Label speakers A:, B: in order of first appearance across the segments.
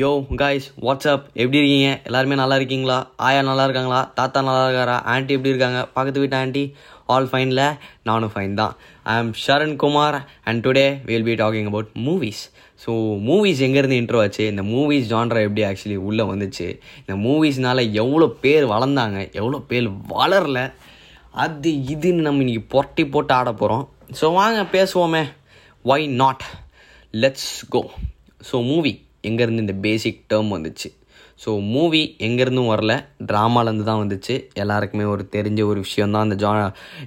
A: யோ guys WhatsApp எப்படி இருக்கீங்க? எல்லாருமே நல்லா இருக்கீங்களா? ஆயா நல்லா இருக்காங்களா? தாத்தா நல்லா இருக்காரா? ஆண்டி எப்படி இருக்காங்க? பக்கத்து வீட்டு ஆண்டி ஆல் ஃபைனில் நானும் ஃபைன் தான். I am Sharan Kumar and today will be talking about movies so movies எங்கேருந்து இன்ட்ரோ ஆச்சு? இந்த மூவிஸ் ஜான்ரா எப்படி ஆக்சுவலி உள்ளே வந்துச்சு? இந்த மூவிஸ்னால எவ்வளோ பேர் வளர்ந்தாங்க? எவ்வளோ பேர் வளரல? அது இதுன்னு நம்ம இன்றைக்கி புரட்டி போட்டு ஆட போகிறோம் ஸோ வாங்க பேசுவோமே. Why not let's go so movie எங்கேருந்து இந்த பேசிக் டேர்ம் வந்துச்சு. ஸோ மூவி எங்கேருந்தும் வரல. ட்ராமாலேருந்து தான் வந்துச்சு. எல்லாருக்குமே ஒரு தெரிஞ்ச ஒரு விஷயம் தான் அந்த ஜா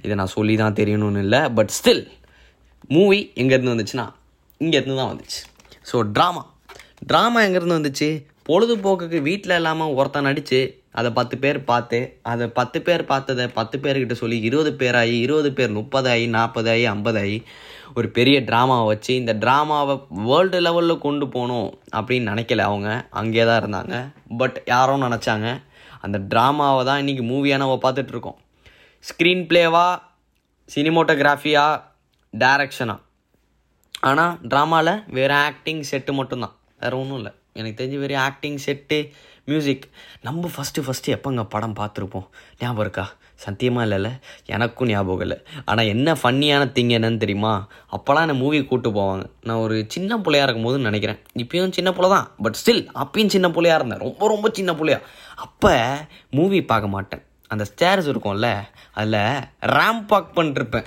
A: இதை நான் சொல்லி தான் தெரியணும்னு இல்லை. பட் ஸ்டில் மூவி எங்கேருந்து வந்துச்சுன்னா இங்கேருந்து தான் வந்துச்சு. ஸோ ட்ராமா ட்ராமா எங்கேருந்து வந்துச்சு? பொழுதுபோக்குக்கு வீட்டில் இல்லாமல் ஒருத்தன் நடித்து அதை பத்து பேர் பார்த்து அதை பத்து பேர் பார்த்ததை பத்து பேர்கிட்ட சொல்லி இருபது பேராகி இருபது பேர் முப்பது ஆகி நாற்பது ஆகி ஐம்பது ஆகி ஒரு பெரிய ட்ராமாவை வச்சு இந்த ட்ராமாவை வேர்ல்டு லெவலில் கொண்டு போகணும் அப்படின்னு நினைக்கல அவங்க. அங்கே தான் இருந்தாங்க. பட் யாரும் நினச்சாங்க. அந்த ட்ராமாவை தான் இன்றைக்கி மூவியாக நம்ம பார்த்துட்ருக்கோம் ஸ்க்ரீன் பிளேவா சினிமோட்டோகிராஃபியா டைரக்ஷனா ஆனால் ட்ராமாவில் வேறு ஆக்டிங் செட்டு மட்டும்தான். வேறு ஒன்றும் இல்லை. எனக்கு தெரிஞ்ச வெறும் ஆக்டிங் செட்டு மியூசிக் நம்ம ஃபஸ்ட்டு ஃபஸ்ட்டு எப்போங்க படம் பார்த்துருப்போம்? ஞாபகம் இருக்கா? சத்தியமாக இல்லைல்ல? எனக்கும் ஞாபகம் இல்லை. ஆனால் என்ன ஃபன்னியான திங் என்னன்னு தெரியுமா? அப்போலாம் என்னை மூவி கூப்பிட்டு போவாங்க. நான் ஒரு சின்ன பிள்ளையா போதுன்னு நினைக்கிறேன். இப்பயும் சின்ன பிள்ளை தான். பட் ஸ்டில் அப்பயும் சின்ன பிள்ளையா இருந்தேன். ரொம்ப ரொம்ப சின்ன பிள்ளையா. அப்போ மூவி பார்க்க மாட்டேன். அந்த ஸ்டேர்ஸ் இருக்கும்ல அதில் ரேம்ப் வாக் பண்ணிருப்பேன்.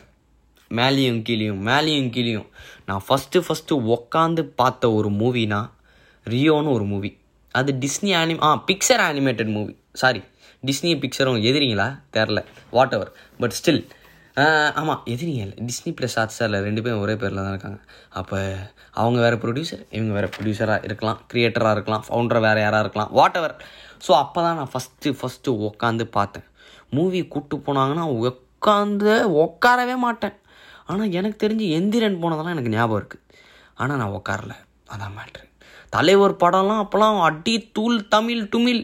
A: மேலேயும் கீழேயும் மேலேயும் கீழேயும். நான் ஃபஸ்ட்டு ஃபஸ்ட்டு உக்காந்து பார்த்த ஒரு மூவினா ரியோன்னு ஒரு மூவி அது டிஸ்னி ஆனி ஆ Pixar animated movie sorry Disney பிக்சரும் எதிரிங்களா? தெரில. வாட் எவர் பட் ஸ்டில் ஆமாம் எதிரிங்க இல்லை. டிஸ்னி ப்ளஸ் ஹாட்ஸ்டாரில் ரெண்டு பேரும் ஒரே பேரில் தான் இருக்காங்க. அப்போ அவங்க வேறு ப்ரொடியூசர் இவங்க வேறு ப்ரொடியூசராக இருக்கலாம் க்ரியேட்டராக இருக்கலாம் ஃபவுண்டர் வேறு யாராக இருக்கலாம் வாட் எவர் ஸோ அப்போ தான் நான் ஃபஸ்ட்டு ஃபஸ்ட்டு உக்காந்து பார்த்தேன். மூவி கூப்பிட்டு போனாங்கன்னா உட்காந்து உட்காரவே மாட்டேன். ஆனால் எனக்கு தெரிஞ்சு எந்திரன் போனதெல்லாம் எனக்கு ஞாபகம் இருக்குது ஆனால் நான் உட்காரல அதான் மேட்ரு தலைவர் படம்லாம் அப்போல்லாம் அடி தூள் தமிழ் துமிழ்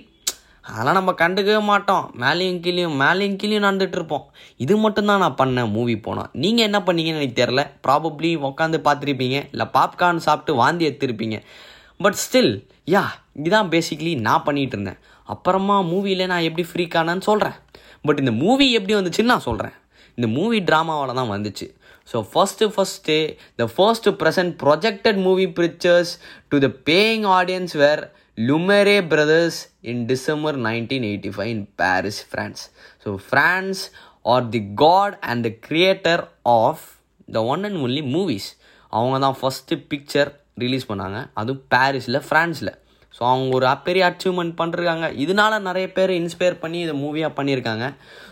A: அதெல்லாம் நம்ம கண்டுக்கவே மாட்டோம். மேலேயும் கீழேயும் மேலேயும் கீழேயும் நடந்துட்டு இருப்போம். இது மட்டும்தான் நான் பண்ணேன் மூவி போனால் நீங்கள் என்ன பண்ணீங்கன்னு எனக்கு தெரில ப்ராபப்ளி உட்காந்து பார்த்துருப்பீங்க. இல்லை பாப்கார்ன் சாப்பிட்டு வாந்தி எடுத்திருப்பீங்க. பட் ஸ்டில் யா இதுதான் பேசிக்லி நான் பண்ணிகிட்டு இருந்தேன். அப்புறமா மூவியில் நான் எப்படி ஃப்ரீக்கானேன்னு சொல்கிறேன் பட் இந்த மூவி எப்படி வந்துச்சுன்னு நான் சொல்கிறேன் இந்த மூவி ட்ராமாவால் தான் வந்துச்சு. So first first the first present projected movie pictures to the paying audience were Lumiere brothers in December nineteen eighty five in Paris France so France are the god and the creator of the one and only movies அவங்க தான் first picture release பண்ணாங்க. அதுவும் பாரிஸில் ஃப்ரான்ஸில் so அவங்க ஒரு பெரிய achievement பண்ணிருக்காங்க இதனால நிறைய பேர் இன்ஸ்பயர் பண்ணி இதை மூவியாக பண்ணியிருக்காங்க.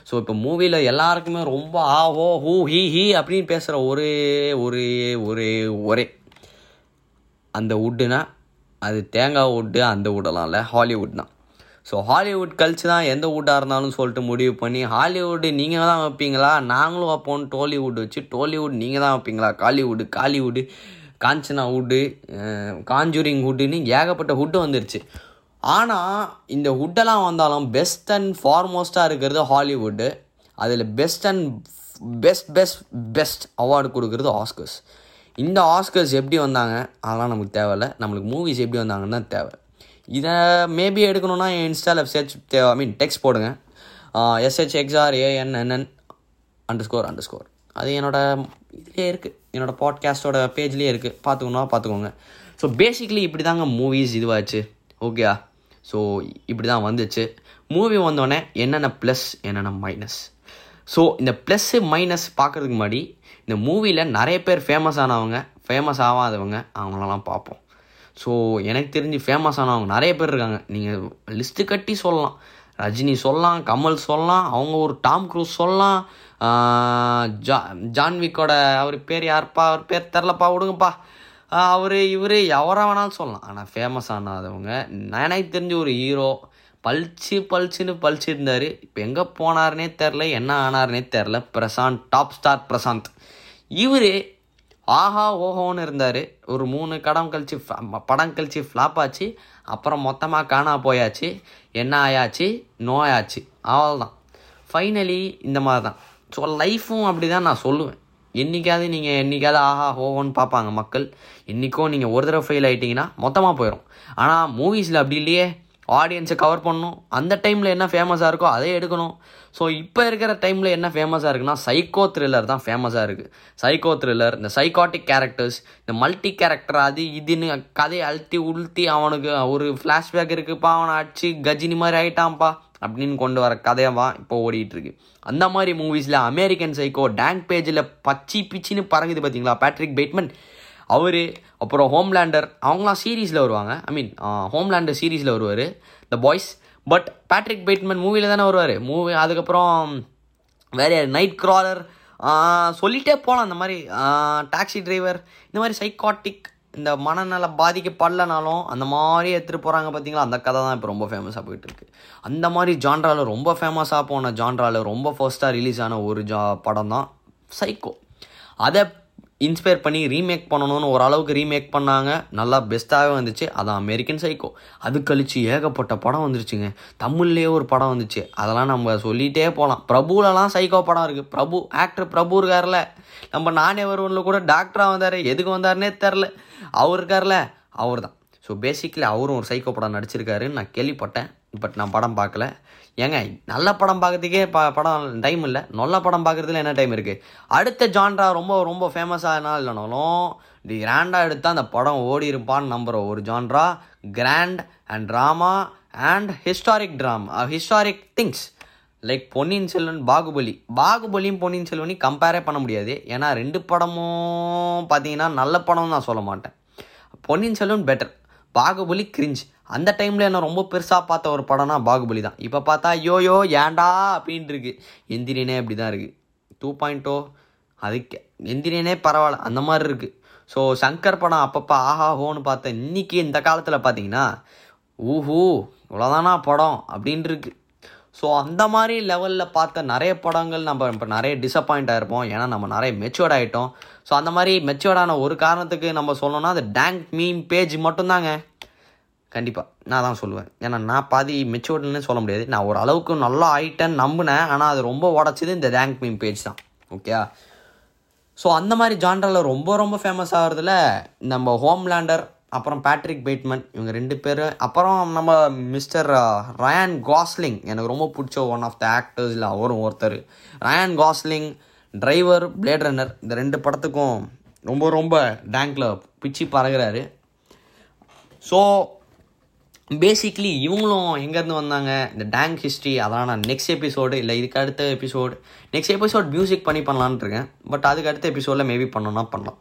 A: ஸோ இப்போ மூவியில் எல்லாருக்குமே ரொம்ப ஆ ஓ ஹூ ஹீ ஹீ அப்படின்னு பேசுகிற ஒரே ஒரே ஒரே ஒரே. அந்த வுட்டுனா அது தேங்காய் வுட்டு அந்த வுடெல்லாம் இல்லை ஹாலிவுட் தான். ஸோ ஹாலிவுட் கழிச்சு தான் எந்த வுட்டாக இருந்தாலும் சொல்லிட்டு முடிவு பண்ணி ஹாலிவுட் நீங்கள் தான் வைப்பீங்களா? நாங்களும் வைப்போம் டோலிவுட் வச்சு டோலிவுட் நீங்கள் தான் வைப்பீங்களா? Kollywood Kollywood Kanchana wood Conjuring வுட்டுன்னு ஏகப்பட்ட ஹுட்டு வந்துருச்சு. ஆனால் இந்த ஹுட்டெல்லாம் வந்தாலும் பெஸ்ட் அண்ட் ஃபார்மோஸ்ட்டாக இருக்கிறது ஹாலிவுட்டு. அதில் best and best best best award கொடுக்குறது ஆஸ்கர்ஸ் இந்த ஆஸ்கர்ஸ் எப்படி வந்தாங்க? அதெல்லாம் நமக்கு தேவையில்ல. நம்மளுக்கு மூவிஸ் எப்படி வந்தாங்கன்னு தான் தேவை. இதை மேபி எடுக்கணுன்னா என் இன்ஸ்டாவில் சர்ச் தேவை ஐ மீன் டெக்ஸ்ட் போடுங்க. S H X R A N N N underscore underscore அது என்னோடய இதுலேயே இருக்குது என்னோடய பாட்காஸ்ட்டோட பேஜ்லேயே இருக்குது பார்த்துக்கணுன்னா பார்த்துக்கோங்க. ஸோ பேசிக்லி இப்படி தாங்க மூவிஸ் இதுவாச்சு. ஓகேயா ஸோ இப்படி தான் வந்துச்சு. மூவி வந்தோடனே என்னென்ன ப்ளஸ் என்னென்ன மைனஸ் ஸோ இந்த ப்ளஸ்ஸு மைனஸ் பார்க்குறதுக்கு முன்னாடி இந்த மூவியில் நிறைய பேர் ஃபேமஸ் ஆனவங்க ஃபேமஸ் ஆகாதவங்க அவங்களெல்லாம் பார்ப்போம். ஸோ எனக்கு தெரிஞ்சு ஃபேமஸ் ஆனவங்க நிறைய பேர் இருக்காங்க. நீங்கள் லிஸ்ட்டு கட்டி சொல்லலாம். ரஜினி சொல்லலாம் கமல் சொல்லலாம் அவங்க ஒரு டாம் க்ரூஸ் சொல்லலாம். ஜா ஜான்விக்கோட அவர் பேர் யார்ப்பா? அவர் பேர் தெரிலப்பா விடுங்கப்பா. அவர் இவர் எவராக வேணாலும் சொல்லலாம். ஆனால் ஃபேமஸ் ஆனாதவங்க எனக்கு தெரிஞ்ச ஒரு ஹீரோ பளிச்சு பளிச்சுன்னு பளிச்சு இருந்தார் இப்போ எங்கே போனார்னே தெரில என்ன ஆனார்னே தெரில பிரசாந்த் டாப் ஸ்டார் பிரசாந்த். இவர் ஆஹா ஓஹோன்னு இருந்தார். ஒரு மூணு கடம் கழிச்சு படம் கழிச்சு ஃப்ளாப் ஆச்சு. அப்புறம் மொத்தமாக காணா போயாச்சு. என்ன ஆயாச்சு? நோயாச்சு அவ்வளோதான் ஃபைனலி இந்த மாதிரி தான் ஸோ லைஃப்பும் அப்படி தான் நான் சொல்லுவேன். என்றைக்காவது நீங்கள் என்றைக்காவது ஆஹா ஹோஹோன்னு பார்ப்பாங்க மக்கள். என்றைக்கோ நீங்கள் ஒரு தடவை ஃபெயில் ஆகிட்டீங்கன்னா மொத்தமாக போயிடும் ஆனால் மூவிஸில் அப்படி இல்லையே. ஆடியன்ஸை கவர் பண்ணணும். அந்த டைமில் என்ன ஃபேமஸாக இருக்கோ அதை எடுக்கணும். ஸோ இப்போ இருக்கிற டைமில் என்ன ஃபேமஸாக இருக்குன்னா சைக்கோ த்ரில்லர் தான் ஃபேமஸாக இருக்குது சைக்கோ த்ரில்லர் இந்த சைக்காட்டிக் கேரக்டர்ஸ் இந்த மல்டி கேரக்டர் அது இதுன்னு கதையை அழுத்தி உளுத்தி அவனுக்கு ஒரு ஃப்ளாஷ்பேக் இருக்குப்பா அவனை அடிச்சு கஜினி மாதிரி ஆயிட்டான்ப்பா அப்படின்னு கொண்டு வர கதையவா இப்போ ஓடிட்டு இருக்கு அந்த மாதிரி மூவிஸில் அமெரிக்கன் சைக்கோ டேங்க் பேஜில் பச்சி பிச்சின்னு பறங்குது பார்த்தீங்களா பேட்ரிக் பெய்ட்மன் அவர் அப்புறம் ஹோம்லேண்டர் அவங்களாம் சீரீஸில் வருவாங்க. ஐ மீன் ஹோம்லேண்டர் சீரீஸில் வருவார். The boys but Patrick Bateman மூவியில் தானே வருவார். மூவி அதுக்கப்புறம் வேறு யார்? நைட் க்ராலர் சொல்லிகிட்டே போகலாம் இந்த மாதிரி டாக்ஸி டிரைவர் இந்த மாதிரி சைக்காட்டிக் இந்த மனநல பாதிக்கப்படலனாலும் அந்த மாதிரி எடுத்துகிட்டு போகிறாங்க பார்த்தீங்களா அந்த கதை தான் இப்போ ரொம்ப ஃபேமஸாக போயிட்டு இருக்கு. அந்த மாதிரி ஜான்ராவில் ரொம்ப ஃபேமஸாக போன ஜான்ராவில் ரொம்ப ஃபர்ஸ்ட்டாக ரிலீஸ் ஆன ஒரு ஜா படம் தான் சைக்கோ அதை இன்ஸ்பயர் பண்ணி ரீமேக் பண்ணணும்னு ஓரளவுக்கு ரீமேக் பண்ணாங்க. நல்லா பெஸ்ட்டாகவே வந்துச்சு. அதான் அமெரிக்கன் சைக்கோ அது கழிச்சு ஏகப்பட்ட படம் வந்துருச்சுங்க. தமிழ்லேயே ஒரு படம் வந்துச்சு. அதெல்லாம் நம்ம சொல்லிகிட்டே போகலாம் பிரபுலலாம் சைக்கோ படம் இருக்குது பிரபு ஆக்டர் பிரபு இருக்கார்ல நம்ம நானே வருவனில் கூட டாக்டராக வந்தார். எதுக்கு வந்தாருன்னே தெரில. அவர் இருக்கார்ல அவர் தான் ஸோ பேசிக்கலி அவரும் ஒரு சைக்கோ படம் நடிச்சிருக்காருன்னு நான் கேள்விப்பட்டேன். பட் நான் படம் பார்க்கல. ஏங்க நல்ல படம் பார்க்கறதுக்கே ப படம் டைம் இல்லை. நல்ல படம் பார்க்குறதுல என்ன டைம் இருக்குது அடுத்த ஜான்ரா ரொம்ப ரொம்ப ஃபேமஸானா இல்லைனாலும் தி கிராண்டாக எடுத்தால் அந்த படம் ஓடி இருப்பான்னு நம்புகிற ஒரு genre grand and drama and historic drama historic things like Ponniyin Selvan Baahubali. பாகுபலியும் Ponniyin செல்வனையும் கம்பேரே பண்ண முடியாது. ஏன்னா ரெண்டு படமும் பார்த்தீங்கன்னா நல்ல படம்னு நான் சொல்ல மாட்டேன். பொன்னியின் செல்வன் பெட்டர் பாகுபலி கிரிஞ்ச் அந்த டைமில் என்ன ரொம்ப பெருசாக பார்த்த ஒரு படம்னா பாகுபலி தான். இப்போ பார்த்தா யோயோ ஏண்டா அப்படின்ட்டு இருக்கு எந்திரியனே அப்படி தான் இருக்குது டூ பாயிண்ட் அதுக்கு எந்திரியனே பரவாயில்ல அந்த மாதிரி இருக்குது ஸோ சங்கர் படம் அப்பப்போ ஆஹா ஹோன்னு பார்த்தேன் இன்னைக்கு இந்த காலத்தில் பார்த்தீங்கன்னா ஊஹூ இவ்வளோதானா படம் அப்படின்ட்டு இருக்கு ஸோ அந்த மாதிரி லெவலில் பார்த்த நிறைய படங்கள் நம்ம இப்போ நிறைய டிசப்பாயிண்ட் ஆகிருப்போம் ஏன்னா நம்ம நிறைய மெச்சுவர்ட் ஆகிட்டோம் ஸோ அந்த மாதிரி மெச்சுவர்டான ஒரு காரணத்துக்கு நம்ம சொல்லணும்னா அது டேங்க் மீம் பேஜ் மட்டும்தாங்க. கண்டிப்பாக நான் தான் சொல்லுவேன். ஏன்னா நான் பாதி மெச்சூர்டுன்னு சொல்ல முடியாது. நான் ஒரு அளவுக்கு நல்லா ஆயிட்டேன்னு நம்பினேன். ஆனால் அது ரொம்ப உடச்சது இந்த ரேங்க் மீம் பேஜ் தான். ஓகே ஸோ அந்த மாதிரி ஜான்ரில் ரொம்ப ரொம்ப ஃபேமஸ் ஆகிறதுல நம்ம ஹோம்லேண்டர் அப்புறம் பேட்ரிக் பெய்ட்மன் இவங்க ரெண்டு பேரும் அப்புறம் நம்ம மிஸ்டர் ரயான் காஸ்லிங் எனக்கு ரொம்ப பிடிச்ச ஒன் ஆஃப் த ஆக்டர்ஸில் அவரும் ஒருத்தர். Ryan Gosling Driver Blade Runner இந்த ரெண்டு படத்துக்கும் ரொம்ப ரொம்ப டேங்கில் பிச்சு பறகுறாரு. ஸோ பேசிக்லி இவங்களும் எங்கேருந்து வந்தாங்க? இந்த டேங்க் ஹிஸ்ட்ரி அதெல்லாம் நான் நெக்ஸ்ட் எபிசோடு இல்லை இதுக்கு அடுத்த எபிசோடு நெக்ஸ்ட் எபிசோட் மியூசிக் பண்ணி பண்ணலான்னு இருக்கேன். பட் அதுக்கு அடுத்த எபிசோடில் மேபி பண்ணோன்னா பண்ணலாம்.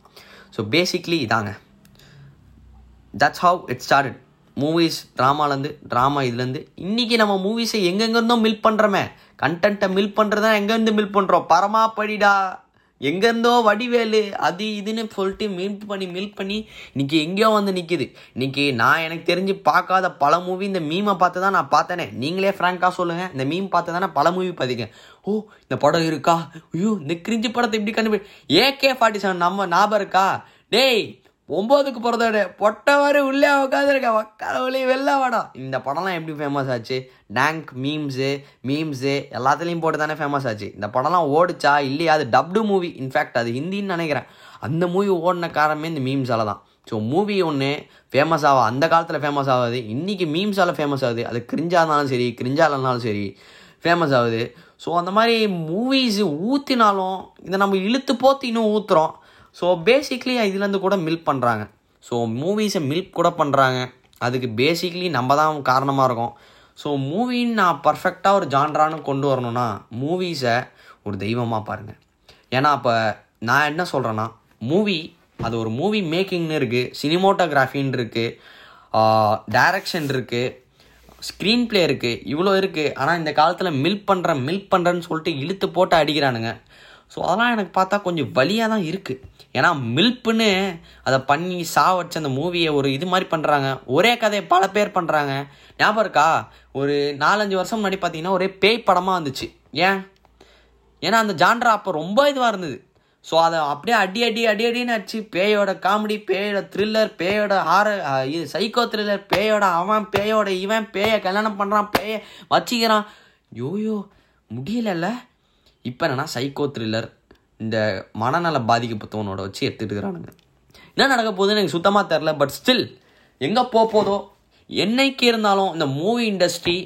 A: ஸோ பேசிக்லி இதாங்க. That's how it started movies ட்ராமாலேருந்து drama இதுலேருந்து. இன்றைக்கி நம்ம மூவிஸை எங்கெங்கேருந்தோ மில்க் பண்ணுறோமே கண்டென்ட்டை மில்க் பண்ணுறது தான் எங்கேருந்து மில்க் பண்ணுறோம் பரமா படிடா எங்கேருந்தோ வடிவேலு அது இதுன்னு சொல்லிட்டு மில்க் பண்ணி மில்க் பண்ணி இன்னைக்கு எங்கேயோ வந்து நிற்கிது இன்னைக்கு நான் எனக்கு தெரிஞ்சு பார்க்காத பல மூவி இந்த மீமை பார்த்து தான் நான் பார்த்தேனே. நீங்களே ஃப்ராங்காக சொல்லுங்கள் இந்த மீம் பார்த்து தானே பல மூவி பார்த்துக்கேன் ஓ இந்த படம் இருக்கா? ஐயோ இந்த கிரிஞ்சி படத்தை இப்படி கண்டுபிடி ஏகே ஃபார்ட்டி செவன் நம்ம ஞாபகம் இருக்கா? டேய் ஒம்போதுக்கு பிறந்தோட பொட்டவாறு உள்ளே உட்காந்துருக்க கடவுளே வெளில வாடம் இந்த படம்லாம் எப்படி ஃபேமஸ் ஆச்சு? டேங்க் மீம்ஸு மீம்ஸு எல்லாத்துலேயும் போட்டு தானே ஃபேமஸ் ஆச்சு. இந்த படம்லாம் ஓடிச்சா? இல்லையா? அது டப்டு மூவி இன்ஃபேக்ட் அது ஹிந்தின்னு நினைக்கிறேன். அந்த மூவி ஓடின காரணமே இந்த மீம்ஸால தான். ஸோ மூவி ஒன்று ஃபேமஸ் ஆகும் அந்த காலத்தில் ஃபேமஸ் ஆகாது. இன்றைக்கி மீம்ஸால் ஃபேமஸ் ஆகுது. அது கிரிஞ்சாக இருந்தாலும் சரி கிரிஞ்சாக இல்லைனாலும் சரி ஃபேமஸ் ஆகுது. ஸோ அந்த மாதிரி மூவிஸ் ஊற்றினாலும் இதை நம்ம இழுத்து போத்து இன்னும் ஊற்றுறோம் ஸோ பேசிக்லி இதுலேருந்து கூட மில்க் பண்ணுறாங்க ஸோ மூவிஸை மில்க் கூட பண்ணுறாங்க அதுக்கு பேசிக்லி நம்ம தான் காரணமாக இருக்கும். ஸோ மூவின்னு நான் பர்ஃபெக்டாக ஒரு ஜான்ரான்னு கொண்டு வரணும்னா மூவிஸை ஒரு தெய்வமாக பாருங்கள் ஏன்னா அப்போ நான் என்ன சொல்கிறேன்னா மூவி அது ஒரு மூவி மேக்கிங்னு இருக்குது சினிமோட்டோகிராஃபின்னு இருக்குது டைரக்ஷன் இருக்குது ஸ்க்ரீன் ப்ளே இருக்குது இவ்வளோ இருக்குது ஆனால் இந்த காலத்தில் மில்க் பண்ணுறேன் மில்க் பண்ணுறேன்னு சொல்லிட்டு இழுத்து போட்டு அடிக்கிறானுங்க. ஸோ அதெல்லாம் எனக்கு பார்த்தா கொஞ்சம் வழியாக தான் இருக்குது ஏன்னா மில்ப்புன்னு அதை பண்ணி சா வச்ச அந்த மூவியை ஒரு இது மாதிரி பண்ணுறாங்க ஒரே கதையை பல பேர் பண்ணுறாங்க ஞாபகம் இருக்கா? ஒரு நாலஞ்சு வருஷம் முன்னாடி பார்த்தீங்கன்னா ஒரே பேய் படமாக வந்துச்சு. ஏன்? ஏன்னா அந்த ஜான்ரா அப்போ ரொம்ப இதுவாக இருந்தது. ஸோ அதை அப்படியே அடி அடி அடி அடின்னு அடிச்சு பேயோட காமெடி பேயோட த்ரில்லர் பேயோட ஹார இது சைக்கோ த்ரில்லர் பேயோட அவன் பேயோட இவன் பேயை கல்யாணம் பண்ணுறான் பேயை வச்சிக்கிறான். யோயோ முடியலல்ல. இப்போ என்னென்னா சைக்கோ த்ரில்லர் இந்த மனநல பாதிக்கப்பட்டவனோட வச்சு எடுத்துகிட்டு இருக்கிறானுங்க என்ன நடக்க போகுதுன்னு எனக்கு சுத்தமாக தெரில பட் ஸ்டில் எங்கே போக போதோ என்னைக்கு இருந்தாலும் இந்த மூவி இண்டஸ்ட்ரி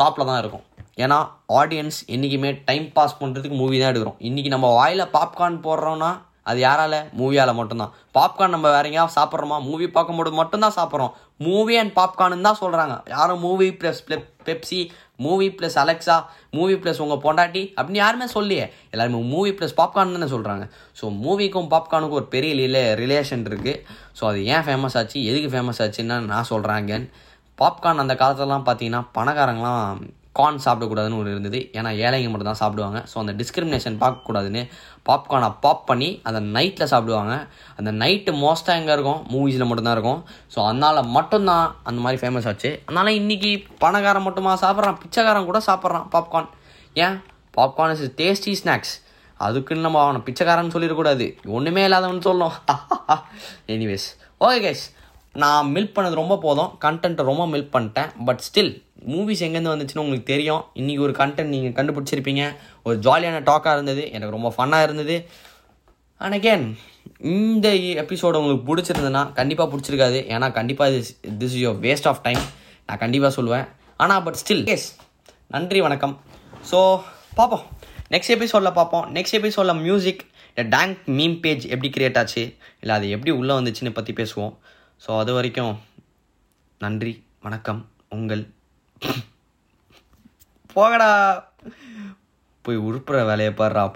A: டாப்பில் தான் இருக்கும். ஏன்னா ஆடியன்ஸ் என்றைக்குமே டைம் பாஸ் பண்ணுறதுக்கு மூவி தான் எடுக்கிறோம். இன்றைக்கி நம்ம வாயில் பாப்கார்ன் போடுறோன்னா அது யாரால? மூவியால் மட்டும்தான். பாப்கார்ன் நம்ம வேற எங்கேயாவது சாப்பிட்றோமா? மூவி பார்க்கும்போது மட்டும்தான் சாப்பிட்றோம். மூவி அண்ட் பாப்கார்னு தான் சொல்கிறாங்க யாரும் movie plus Pepsi movie plus Alexa movie plus உங்கள் பொண்டாட்டி அப்படின்னு யாருமே சொல்லியே எல்லாருமே மூவி ப்ளஸ் பாப்கார்ன் தானே சொல்கிறாங்க ஸோ மூவிக்கும் பாப்கார்னுக்கும் ஒரு பெரிய ரிலே ரிலேஷன் இருக்குது ஸோ அது ஏன் ஃபேமஸ் ஆச்சு? எதுக்கு ஃபேமஸ் ஆச்சுன்னு நான் சொல்கிறேன் பாப்கார்ன் அந்த காலத்துலலாம் பார்த்தீங்கன்னா பணக்காரங்களாம் கார்ன் சாப்பிடக்கூடாதுன்னு ஒரு இருந்தது. ஏன்னா ஏழைங்க மட்டும் தான் சாப்பிடுவாங்க. ஸோ அந்த டிஸ்கிரிமினேஷன் பார்க்கக்கூடாதுன்னு பாப்கார்னை பாப் பண்ணி அதை நைட்டில் சாப்பிடுவாங்க. அந்த நைட்டு மோஸ்ட்டாக எங்கே இருக்கும்? மூவிஸில் மட்டும்தான் இருக்கும். ஸோ அதனால் மட்டும்தான் அந்த மாதிரி ஃபேமஸ் ஆச்சு. அதனால் இன்றைக்கி பணக்காரன் மட்டுமா சாப்பிட்றான்? பிச்சைக்காரன் கூட சாப்பிட்றான் பாப்கார்ன் ஏன்? பாப்கார்ன் இஸ் டேஸ்டி ஸ்நாக்ஸ் அதுக்குன்னு நம்ம அவனை பிச்சைக்காரன் சொல்லிடக்கூடாது. ஒன்றுமே இல்லாதவன் சொல்லணும் எனிவேஸ் ஓகே கைஸ் நான் மில்க் பண்ணது ரொம்ப போதும். கண்டென்ட்டை ரொம்ப மில்க் பண்ணிட்டேன். பட் ஸ்டில் மூவிஸ் எங்கேருந்து வந்துச்சுன்னு உங்களுக்கு தெரியும். இன்றைக்கி ஒரு கண்டென்ட் நீங்கள் கண்டுபிடிச்சிருப்பீங்க. ஒரு ஜாலியான டாக்காக இருந்தது. எனக்கு ரொம்ப ஃபன்னாக இருந்தது. அண்ட் அகேன் இந்த எபிசோடு உங்களுக்கு பிடிச்சிருந்ததுன்னா கண்டிப்பாக பிடிச்சிருக்காது. ஏன்னா கண்டிப்பாக this this is your waste of time நான் கண்டிப்பாக சொல்லுவேன். ஆனால் பட் ஸ்டில் எஸ் நன்றி வணக்கம். ஸோ பார்ப்போம் நெக்ஸ்ட் எபிசோடில் பார்ப்போம் நெக்ஸ்ட் எபிசோடில் மியூசிக் இந்த டேங்க் மீம் பேஜ் எப்படி கிரியேட் ஆச்சு? இல்லை அது எப்படி உள்ளே வந்துச்சுன்னு பற்றி பேசுவோம். ஸோ அது வரைக்கும் நன்றி வணக்கம். உங்கள் போகடா. போய் உருப்புற வேலையை பாடுறா